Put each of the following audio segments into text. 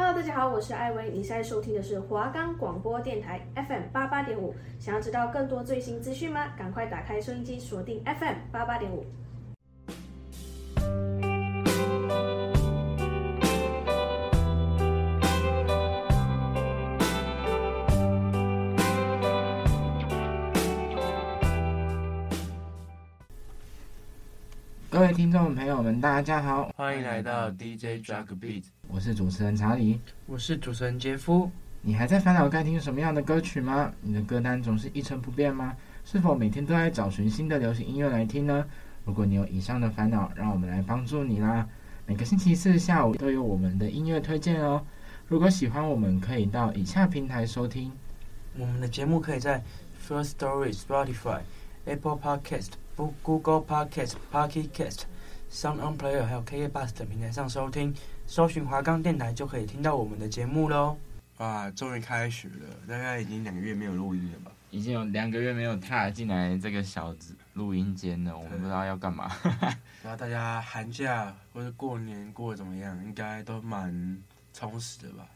Hello，大家好，我是艾薇，你现在收听的是华冈广播电台 FM 八八点五。想要知道更多最新资讯吗？赶快打开收音机，锁定 FM 八八点五。各位听众朋友们，大家好，欢迎来到 DJ Drug Beat，我是主持人查理，我是主持人杰夫。你还在烦恼该听什么样的歌曲吗？你的歌单总是一成不变吗？是否每天都在找寻新的流行音乐来听呢？如果你有以上的烦恼，让我们来帮助你啦！每个星期四下午都有我们的音乐推荐哦。如果喜欢我们，可以到以下平台收听。我们的节目可以在 First Story、Spotify、Apple Podcast。Google Podcast、Pocket Cast、Sound On Player 还有 KK Bus 等平台上收听，搜寻华冈电台就可以听到我们的节目喽。哇，终于开学了，大概已经两个月没有录音了吧？已经有两个月没有踏进来这个小子录音间了，我们不知道要干嘛。然后 大家寒假或者过年过得怎么样？应该都蛮充实的吧？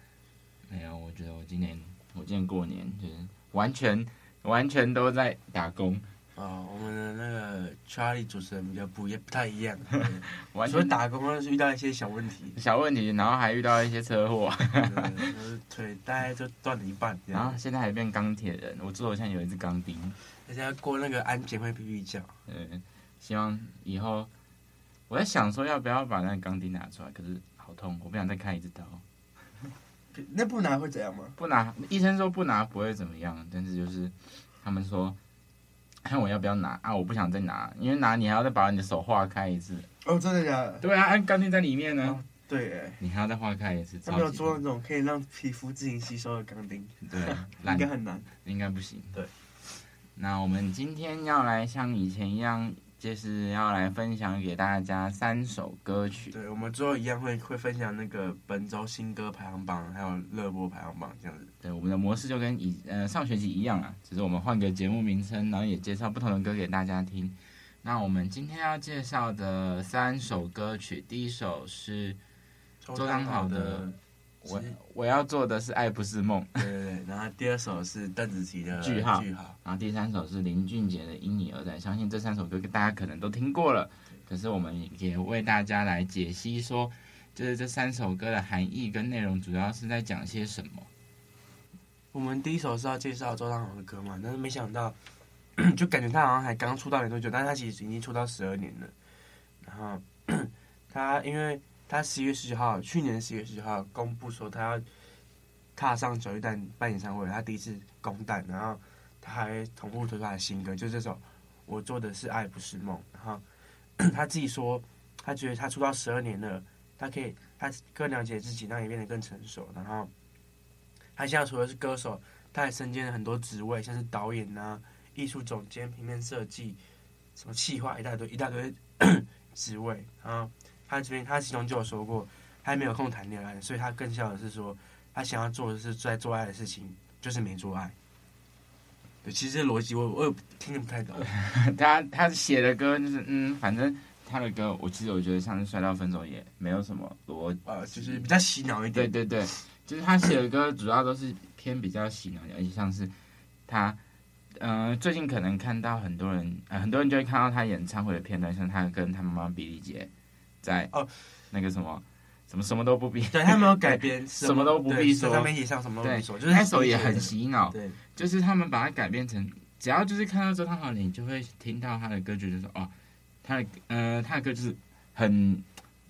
没有，我觉得我今年我今年过年就是完全完全都在打工。哦，我们的那个 Charlie 主持人比较不也不太一样，完全打工呢是遇到一些小问题，小问题，然后还遇到一些车祸，就是腿大概就断了一半，然后现在还变钢铁人，我桌头像有一只钢钉，现在过那个安检会哔哔叫，嗯，希望以后，我在想说要不要把那个钢钉拿出来，可是好痛，我不想再开一次刀，那不拿会怎样吗？不拿，医生说不拿不会怎么样，但是就是他们说。看我要不要拿啊？我不想再拿，因为拿你还要再把你的手划开一次。哦，真的假的？对啊，按钢钉在里面呢。哦、对哎，你还要再划开一次。他没有做那种可以让皮肤自行吸收的钢钉。对，应该很难，应该不行。对。那我们今天要来像以前一样。就是要来分享给大家三首歌曲。对，我们之后一样会会分享那个本周新歌排行榜，还有热播排行榜这样子。对，我们的模式就跟以呃上学期一样啊，只是我们换个节目名称，然后也介绍不同的歌给大家听。那我们今天要介绍的三首歌曲，第一首是周汤豪的。我我要做的是爱不是梦，对对对，然后第二首是邓紫棋的句号，句号，然后第三首是林俊杰的因你而在。相信这三首歌大家可能都听过了，可是我们也为大家来解析说，就是这三首歌的含义跟内容主要是在讲些什么。我们第一首是要介绍周汤豪的歌嘛，但是没想到，就感觉他好像还刚出道没多久，但是他其实已经出道十二年了。然后 他因为。他十月十九号，去年十月十九号公布说他要踏上九一蛋办演唱会，他第一次公蛋，然后他还同步推出他的新歌，就是这首《我做的是爱不是梦》。然后 他自己说，他觉得他出道十二年了，他可以他更了解自己，让也变得更成熟。然后他现在除了是歌手，他还身兼了很多职位，像是导演啊、艺术总监、平面设计、什么企划一大堆一大堆 职位，然后。他这边，他其中就有说过，他没有空谈恋爱，所以他更笑的是说，他想要做的是在做爱的事情，就是没做爱。对，其实这逻辑我我也听得不太懂。他他写的歌就是，嗯，反正他的歌，我其实我觉得像是《摔到分手》也没有什么逻辑，呃，就是比较洗脑一点。对对对，就是他写的歌主要都是偏比较洗脑，而且像是他，嗯、呃，最近可能看到很多人，呃，很多人就会看到他演唱会的片段，像他跟他妈妈比利姐。在哦，那个什么，什么什么都不必，对他没有改编，什么都不必说，他媒体上什么都不必说，就是那首也很洗脑，对，就是他们把它改编成，只要就是看到周汤豪，你就会听到他的歌曲，就说哦，他的呃，他的歌就是很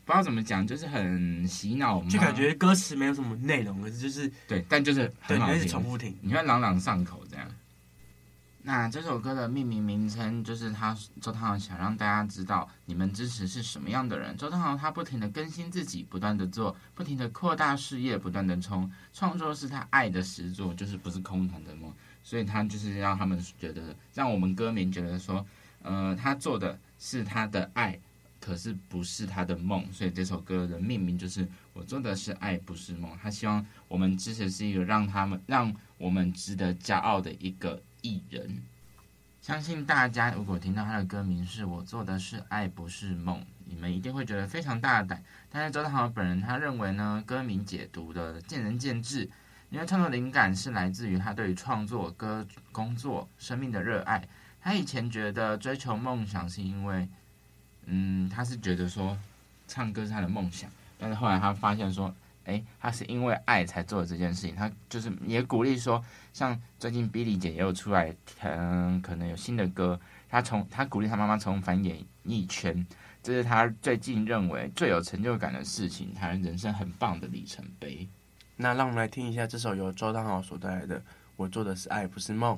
不知道怎么讲，就是很洗脑，就感觉歌词没有什么内容，可是就是对，但就是很好听，重复听，你会朗朗上口这样。那这首歌的命名名称就是他周汤豪想让大家知道你们支持是什么样的人。周汤豪他不停的更新自己，不断的做，不停的扩大事业，不断的冲，创作是他爱的实作，就是不是空谈的梦。所以他就是让他们觉得，让我们歌迷觉得说，呃，他做的是他的爱，可是不是他的梦。所以这首歌的命名就是我做的是爱，不是梦。他希望我们支持是一个让他们让我们值得骄傲的一个。艺人，相信大家如果听到他的歌名是我做的是爱不是梦，你们一定会觉得非常大胆。但是周汤豪本人他认为呢，歌名解读的见仁见智，因为创作灵感是来自于他对于创作、歌、工作、生命的热爱。他以前觉得追求梦想是因为，嗯，他是觉得说唱歌是他的梦想，但是后来他发现说。诶，他是因为爱才做的这件事情。他就是也鼓励说，像最近 Billy 姐也有出来，嗯，可能有新的歌。他从他鼓励他妈妈重返演艺圈，这是他最近认为最有成就感的事情，他人生很棒的里程碑。那让我们来听一下这首由周汤豪所带来的《我做的是爱，不是梦》。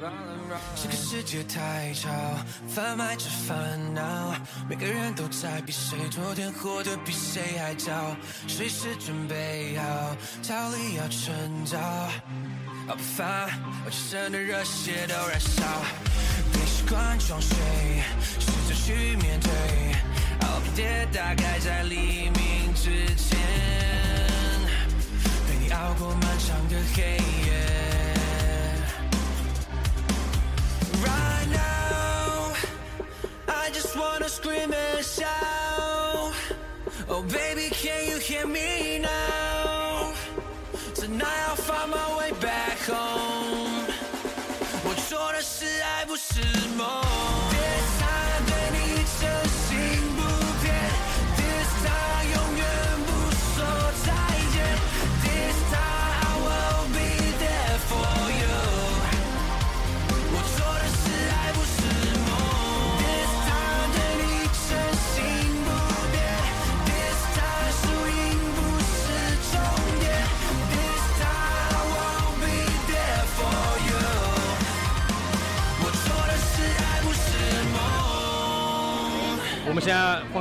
这个世界太吵，贩卖着烦恼，每个人都在比谁昨天活得比谁还早，随时准备好逃离要趁早，好不烦，我全身的热血都燃烧，被习惯装睡，试着去面对，好比铁大概在黎明之前，陪你熬过漫长的黑夜。just wanna scream and shout. Oh baby, can you hear me now? Tonight I'll find my way back home. 我做的是爱，不是梦。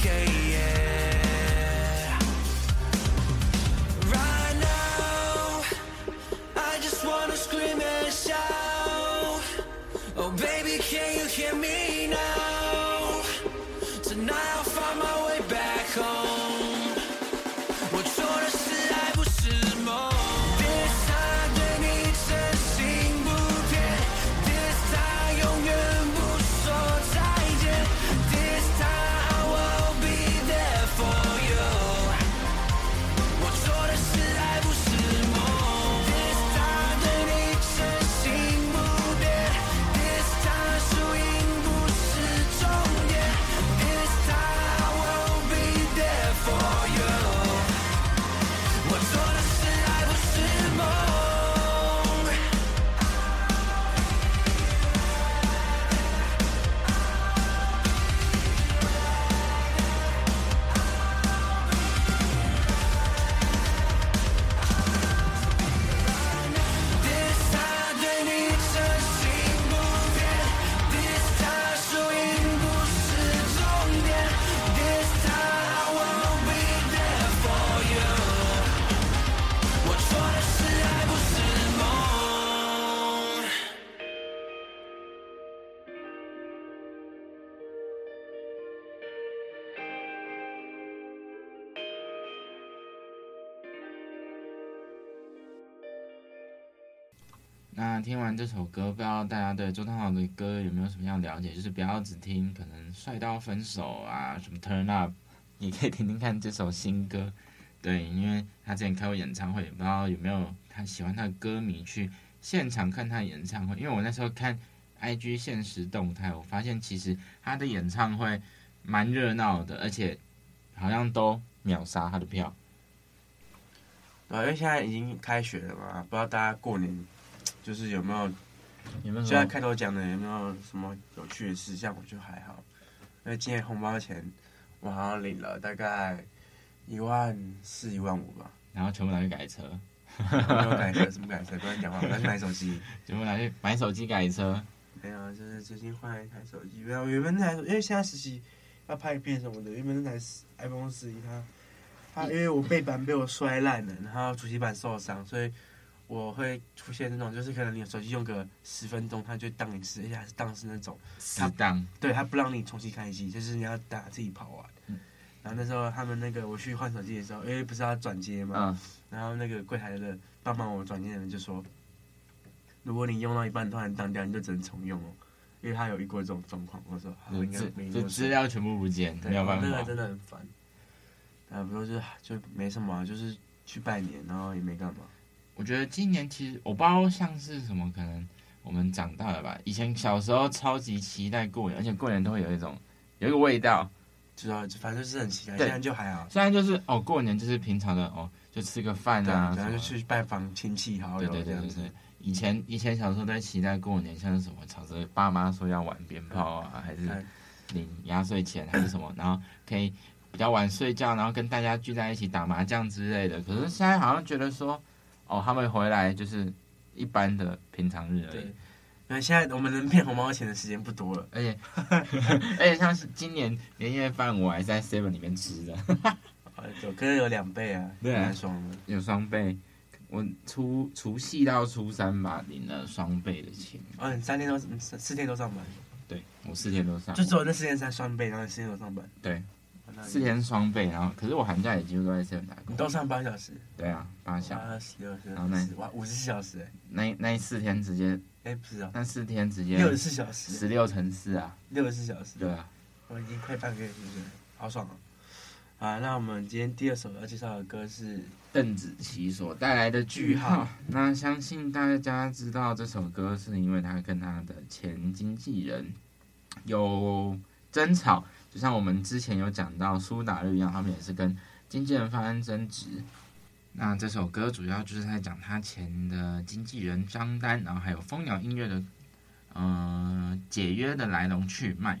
长的听完这首歌，不知道大家对周汤豪的歌有没有什么样了解？就是不要只听可能帅到分手啊，什么 Turn Up，你可以听听看这首新歌。对，因为他之前开过演唱会，也不知道有没有他喜欢他的歌迷去现场看他演唱会。因为我那时候看 IG 现实动态，我发现其实他的演唱会蛮热闹的，而且好像都秒杀他的票。对，因为现在已经开学了嘛，不知道大家过年。就是有没有？有没有？现在开头讲的有没有什么有趣的事？像我就还好，因为今天红包钱我好像领了大概一万四、一万五吧。然后全部拿去改车。没有改车，什么改车？不要讲话，我要去买手机。全部拿去买手机改车。没有，就是最近换了一台手机。没有，原本那台，因为现在实习要拍片什么的，原本那台 iPhone 十一，它它因为我背板被我摔烂了，然后主机板受伤，所以我会出现那种，就是可能你手机用个十分钟，它就当一次，而且还是当是那种死当，对，它不让你重新开机，就是你要打自己跑完。嗯。然后那时候他们那个我去换手机的时候，因为不是要转接嘛，嗯。然后那个柜台的帮忙我转接的人就说。如果你用到一半突然当掉，你就只能重用哦，因为他有遇过这种状况。我说，好，应该没就资料全部不见，没有办法。那个真的很烦。啊，不过就就没什么，就是去拜年，然后也没干嘛。我觉得今年其实我不知道像是什么，可能我们长大了吧。以前小时候超级期待过年，而且过年都会有一种有一个味道，知道，反正就是很期待。现在就还好，现在就是哦，过年就是平常的哦，就吃个饭啊，然后就去拜访亲戚好友，对对对对对。以前以前小时候在期待过年，像是什么吵着爸妈说要玩鞭炮啊，还是领压岁钱还是什么，然后可以比较晚睡觉，然后跟大家聚在一起打麻将之类的。可是现在好像觉得说，哦，他们回来就是一般的平常日而已。因为现在我们能骗红包钱的时间不多了，而且而且像是今年年夜饭我还是在 Seven 里面吃的，可是有两倍啊，对啊，双的，有双倍。我除除夕到初三吧，领了双倍的钱。哦，你三天都四四天都上班？对，我四天都上。就只有那四天才双倍，然后四天都上班。对，四天双倍，然后可是我寒假也几乎都在这边打工。你都上八小时？对啊，八小时。二十六十。然后那哇，五十四小时哎。那那四天直接，哎不是啊，那四天直接六十四小时，十六乘四啊，六十四小时。对啊，我已经快半个月，是不是？好爽啊！啊，那我们今天第二首要介绍的歌是邓紫棋所带来的《句号》。那相信大家知道这首歌，是因为她跟她的前经纪人有争吵，就像我们之前有讲到苏打绿一样，他们也是跟经纪人发生争执。那这首歌主要就是在讲他前的经纪人张丹，然后还有蜂鸟音乐的嗯、呃、解约的来龙去脉。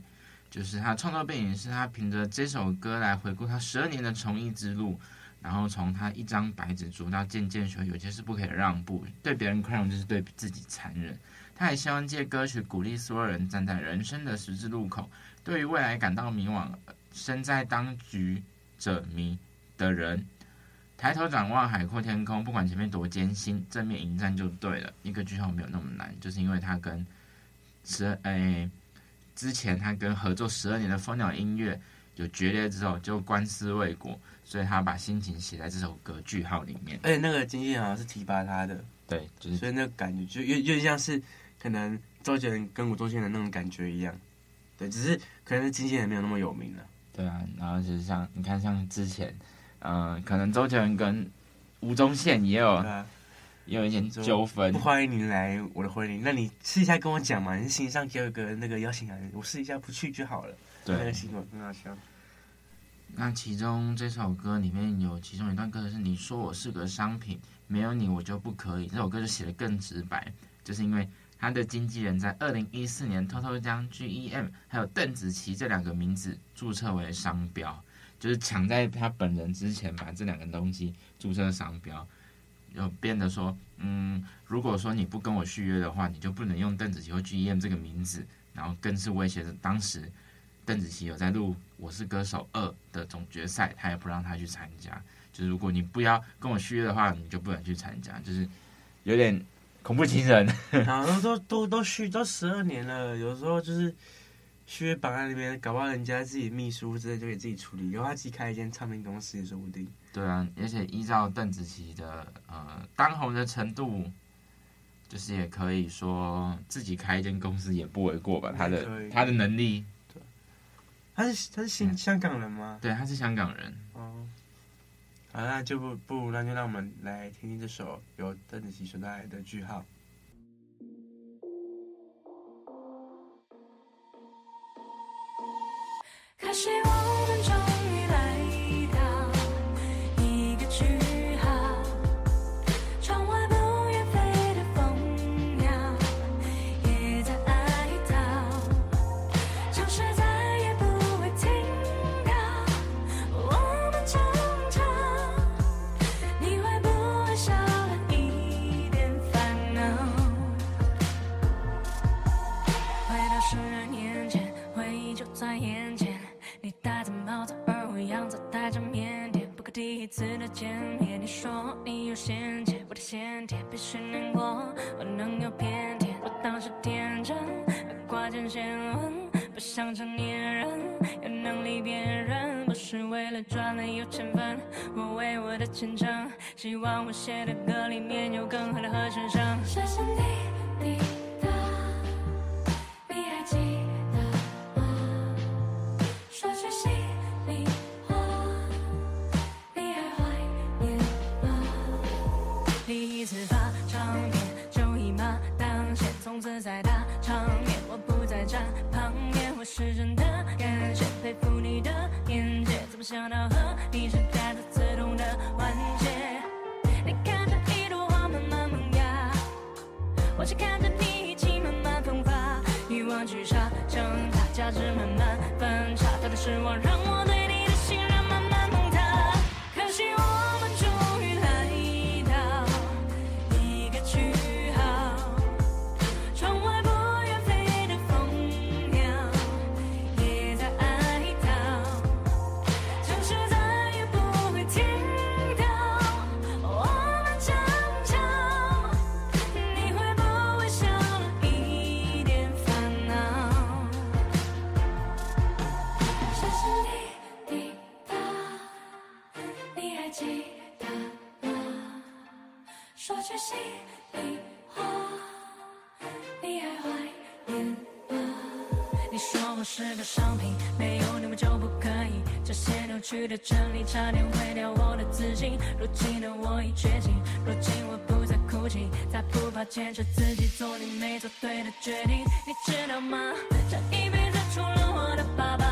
就是他创作背景是他凭着这首歌来回顾他十二年的从艺之路，然后从他一张白纸做到渐渐学有些事不可以让步，对别人宽容就是对自己残忍。他也希望借歌曲鼓励所有人站在人生的十字路口，对于未来感到迷惘、身在当局者迷的人，抬头展望海阔天空，不管前面多艰辛，正面迎战就对了。一个句号没有那么难，就是因为他跟十二哎。之前他跟合作十二年的蜂鸟音乐有决裂之后，就官司未果，所以他把心情写在这首歌《句号》里面。而且那个经纪人好像是提拔他的，对，就是所以那个感觉就有有点像是可能周杰伦跟吴宗宪的那种感觉一样，对，只是可能经纪人没有那么有名了。对啊，然后就是像你看，像之前，嗯、呃，可能周杰伦跟吴宗宪也有。也有一点纠纷。不欢迎你来我的婚礼，那你试一下跟我讲嘛，你信上给我个那个邀请函，我试一下不去就好了。对，那个新闻很好笑。那其中这首歌里面有其中一段歌是：“你说我是个商品，没有你我就不可以。”这首歌就写的更直白，就是因为他的经纪人在二零一四年偷偷将 GEM 还有邓紫棋这两个名字注册为商标，就是抢在他本人之前把这两个东西注册商标。有变得说，嗯，如果说你不跟我续约的话，你就不能用邓紫棋或 GEM 这个名字，然后更是威胁着当时邓紫棋有在录《我是歌手二》的总决赛，他也不让他去参加。就是如果你不要跟我续约的话，你就不能去参加，就是有点恐怖情人。然后都都都续都十二年了，有时候就是。续约榜单里面，搞不好人家自己秘书之类就给自己处理，由他自己开一间唱片公司也说不定。对啊，而且依照邓紫棋的呃当红的程度，就是也可以说自己开一间公司也不为过吧？他的他的能力。对。他是他是新香港人吗？对，他是香港人。哦。好，那就不不那就让我们来听听这首由邓紫棋所带来的句号。可惜见面，你说你有先见，我的先天必须难过，我能有偏见。我当时天真，挂件先问，不想成年人，有能力辨认，不是为了赚了有钱分。我为我的前程，希望我写的歌里面有更好的和弦声。谢谢你，你。是真的感谢，佩服你的眼界，怎么想到和你是带着刺痛的环节？你看着一朵花慢慢萌芽，我却看着你一起慢慢风发，欲望聚沙成塔，价值慢慢分叉，他的失望让我去的真理差点毁掉我的自信。如今的我已觉醒，如今我不再哭泣，再不怕坚持自己做你没做对的决定。你知道吗？这一辈子除了我的爸爸，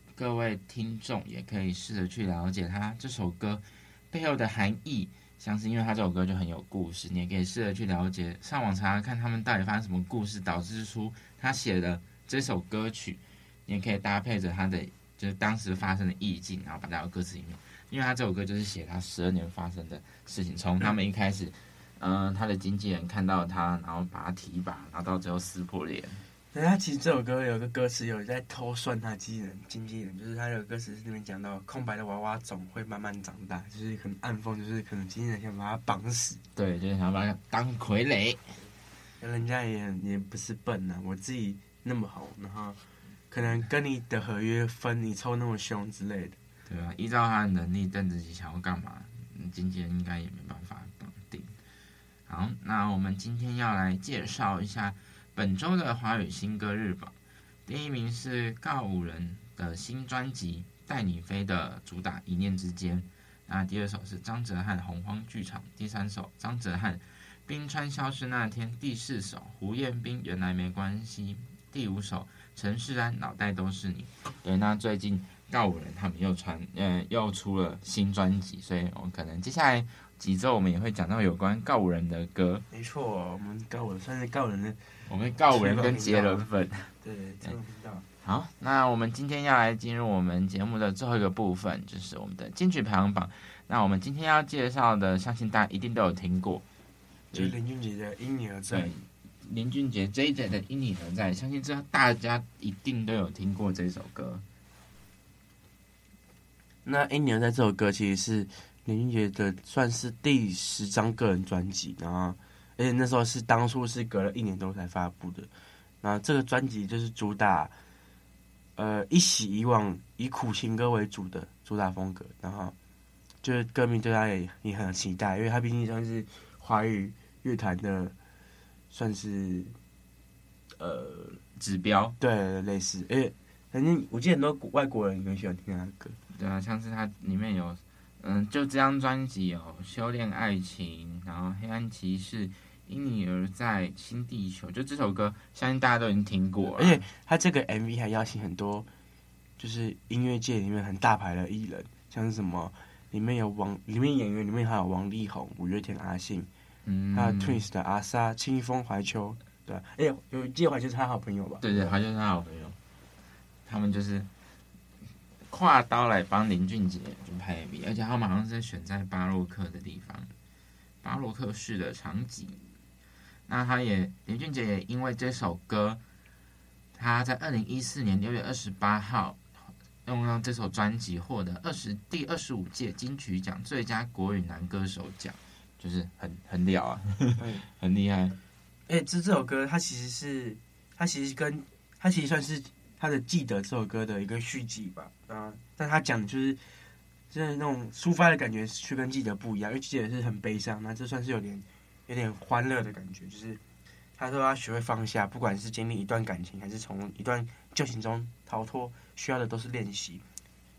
各位听众也可以试着去了解他这首歌背后的含义。像是因为他这首歌就很有故事，你也可以试着去了解，上网查看他们到底发生什么故事，导致出他写的这首歌曲。你也可以搭配着他的就是当时发生的意境，然后把它到歌词里面。因为他这首歌就是写他十二年发生的事情，从他们一开始。嗯、他的经纪人看到他，然后把他提拔，然后到最后撕破脸。那他其实这首歌有个歌词有在偷算他经纪人，经纪人就是他有歌词是里面讲到空白的娃娃总会慢慢长大，就是可能暗讽，就是可能经纪人想把他绑死，对，就是想把他当傀儡。人家也也不是笨呐、啊，我自己那么好，然后可能跟你的合约分你抽那么凶之类的，对啊，依照他的能力，邓紫棋想要干嘛，经纪人应该也没办法。好，那我们今天要来介绍一下本周的华语新歌日榜。第一名是告五人的新专辑《带你飞》的主打《一念之间》。那第二首是张哲瀚《洪荒剧场》，第三首张哲瀚《冰川消失那天》，第四首胡彦斌《原来没关系》，第五首陈势安《脑袋都是你》。对，那最近告五人他们又传，呃，又出了新专辑，所以我们可能接下来。几周我们也会讲到有关告五人的歌。没错，我们告五人算是告五人的，我们告五人跟杰伦粉。对，这个频道。好，那我们今天要来进入我们节目的最后一个部分，就是我们的金曲排行榜。那我们今天要介绍的，相信大家一定都有听过，就是林俊杰的《因你而在》。林俊杰 JJ 的《因你而在》，相信这大家一定都有听过这首歌。那《因你而在》这首歌其实是林俊杰的算是第十张个人专辑，然后而且那时候是当初是隔了一年多才发布的。然后这个专辑就是主打。呃，一洗以往以苦情歌为主的主打风格，然后就是歌迷对他也也很期待，因为他毕竟算是华语乐坛的算是呃指标，对，类似，而且反正我记得很多外国人很喜欢听他的歌，对啊，像是他里面有，嗯，就这张专辑有《修炼爱情》，然后《黑暗骑士》。因你而在新地球，就这首歌，相信大家都已经听过了。而且他这个 MV 还邀请很多，就是音乐界里面很大牌的艺人，像是什么，里面有王，里面演员里面还有王力宏、五月天阿信，嗯，还有 Twins 的阿 Sa、清风、怀秋，对，哎呦，有记得怀秋是他好朋友吧？对对，怀秋是他好朋友，他们就是跨刀来帮林俊杰就拍 MV，而且他们好像是选在巴洛克的地方，巴洛克式的场景。那他也林俊杰也因为这首歌，他在二零一四年六月二十八号用让这首专辑获得二十第二十五届金曲奖最佳国语男歌手奖，就是很很屌啊，很厉害。哎、欸，这这首歌它其实是它其实跟它其实算是他的《记得》这首歌的一个续集吧，啊，但他讲的就是就是那种抒发的感觉，却跟《记得》不一样，因为《记得》是很悲伤，那这算是有点。有点欢乐的感觉，就是他说他学会放下，不管是经历一段感情，还是从一段旧情中逃脱，需要的都是练习。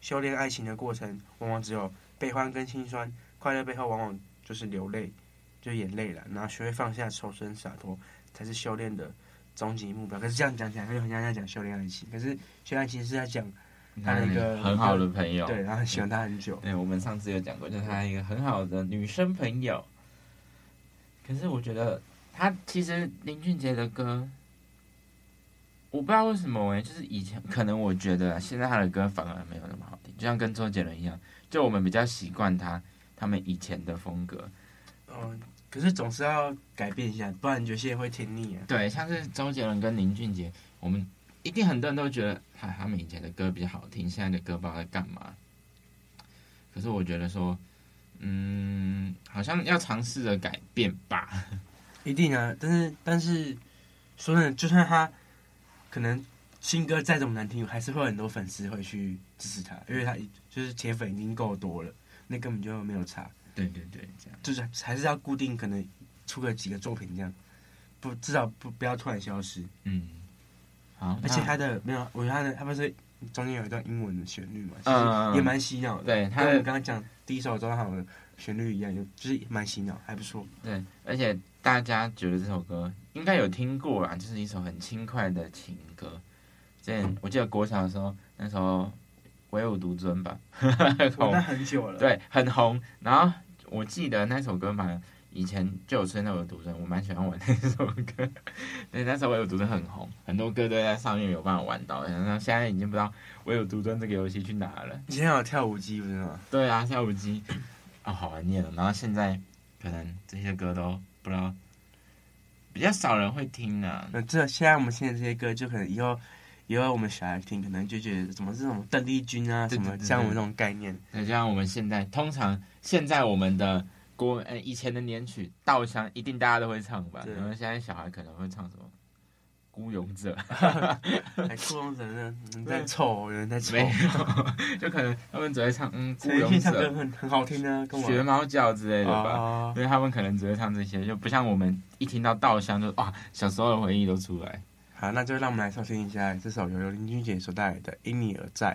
修炼爱情的过程，往往只有悲欢跟心酸，快乐背后往往就是流泪，就眼泪了。然后学会放下，抽身洒脱，才是修炼的终极目标。可是这样讲起来，就很像在讲修炼爱情。可是修炼爱情是在讲他的一个很好的朋友，对，然后很喜欢他很久。对，我们上次有讲过，就是他一个很好的女生朋友。可是我觉得他其实林俊杰的歌，我不知道为什么哎，就是以前可能我觉得现在他的歌反而没有那么好听，就像跟周杰伦一样，就我们比较习惯他他们以前的风格。嗯，可是总是要改变一下，不然有些人会听腻啊。对，像是周杰伦跟林俊杰，我们一定很多人都觉得他他们以前的歌比较好听，现在的歌不知道在干嘛。可是我觉得说。嗯，好像要尝试着改变吧。一定啊，但是但是说真的，就算他可能新歌再怎么难听，还是会有很多粉丝会去支持他，因为他就是铁粉已经够多了，那根本就没有差。对对对，这样就是还是要固定，可能出个几个作品这样，不至少不不要突然消失。嗯，好，而且他的没有，我觉得他的他不是中间有一段英文的旋律嘛，其实也蛮洗脑的。对，他跟我刚刚讲。第一首周汤豪的旋律一样，就就是蛮洗脑，还不错。对，而且大家觉得这首歌应该有听过啦，就是一首很轻快的情歌。之前我记得国小的时候，那时候唯我独尊吧，红，那很久了。对，很红。然后我记得那首歌嘛，以前就有吹那唯我独尊，我蛮喜欢玩那首歌。对，那时候唯我独尊很红，很多歌都在上面有办法玩到。然后现在已经不知道。唯我独尊这个游戏去哪了？以前有跳舞机不是吗？对啊，跳舞机啊，好怀念了。然后现在可能这些歌都不知道，比较少人会听啊。那这现在我们现在这些歌，就可能以后以后我们小孩听，可能就觉得怎么这种邓丽君啊，什么像我们这种概念。那像我们现在通常现在我们的国呃以前的年曲《稻香》，一定大家都会唱吧？然后现在小孩可能会唱什么？孤勇者，孤勇者呢？人在 凑，有人在凑，没有，就可能他们只会唱嗯，孤勇者很很好听啊，学猫叫之类的吧，哦、因为他们可能只会唱这些，就不像我们一听到稻香就哇，小时候的回忆都出来。好，那就让我们来收听一下这首由林俊杰所带来的《因你而在》。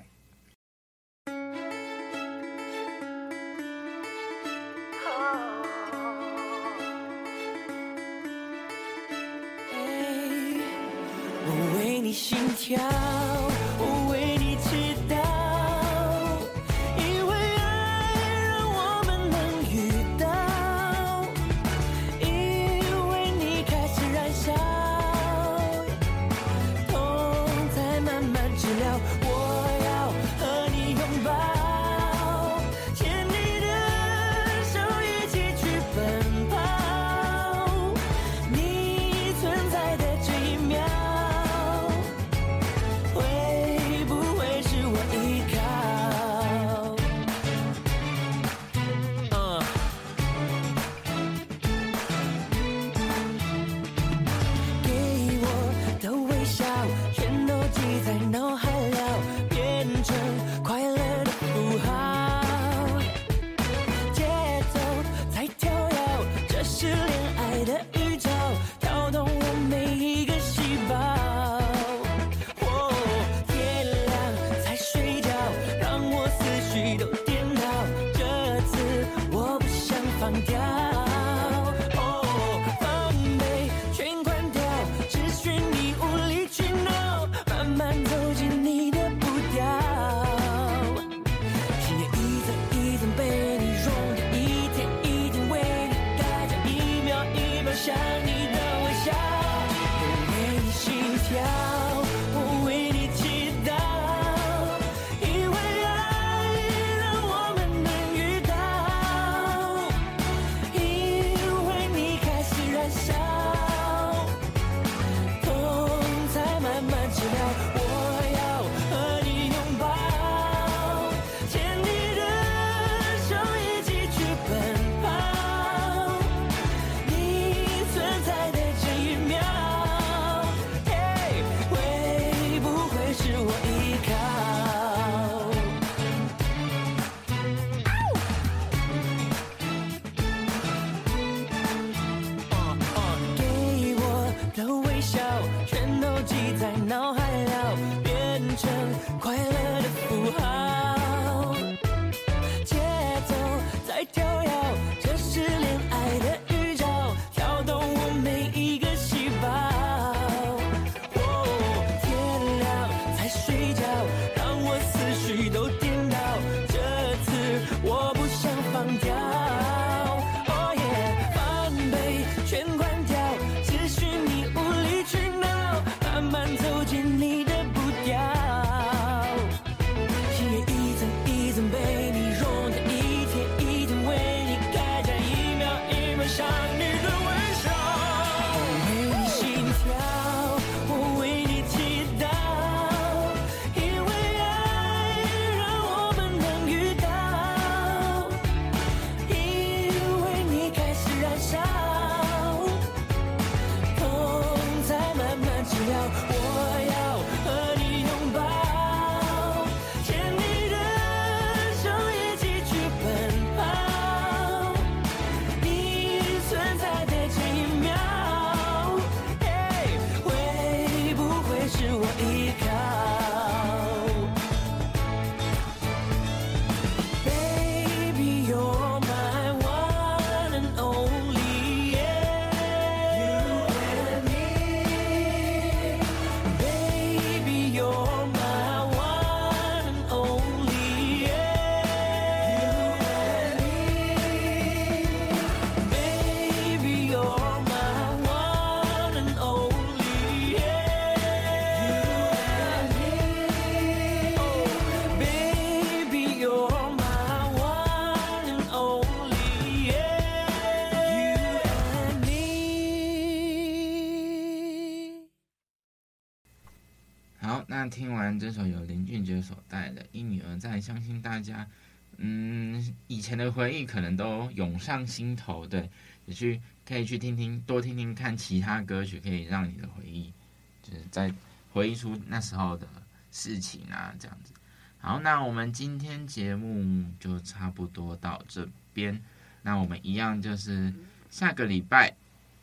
这首由林俊杰所带的《因你而在》，相信大家，嗯，以前的回忆可能都涌上心头，对，也去可以去听听，多听听看其他歌曲，可以让你的回忆，就是在回忆出那时候的事情啊，这样子。好，那我们今天节目就差不多到这边，那我们一样就是下个礼拜。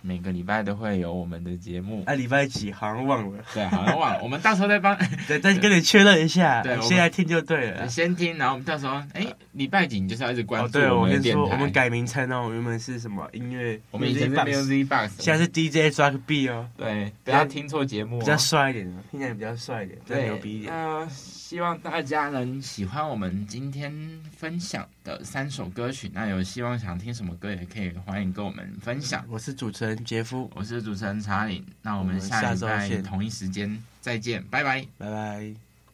每个礼拜都会有我们的节目，啊，礼拜几好像忘了，对，好像忘了。我们到时候再帮，对，再跟你确认一下。对，现在听就对了。先听，然后我们到时候，哎，礼拜几你就是要一直关注。对，我跟你说，我们改名称哦，原本是什么音乐？我们以前是 Music Box，现在是 DJ Rock B 哦。对，不要听错节目。比较帅一点，听起来比较帅一点，对，牛逼一点。那希望大家能喜欢我们今天分享的三首歌曲。那有希望想听什么歌，也可以欢迎跟我们分享。我是主持人杰夫，我是。主持人查理，那我们下礼拜同一时间再见，拜拜，拜拜。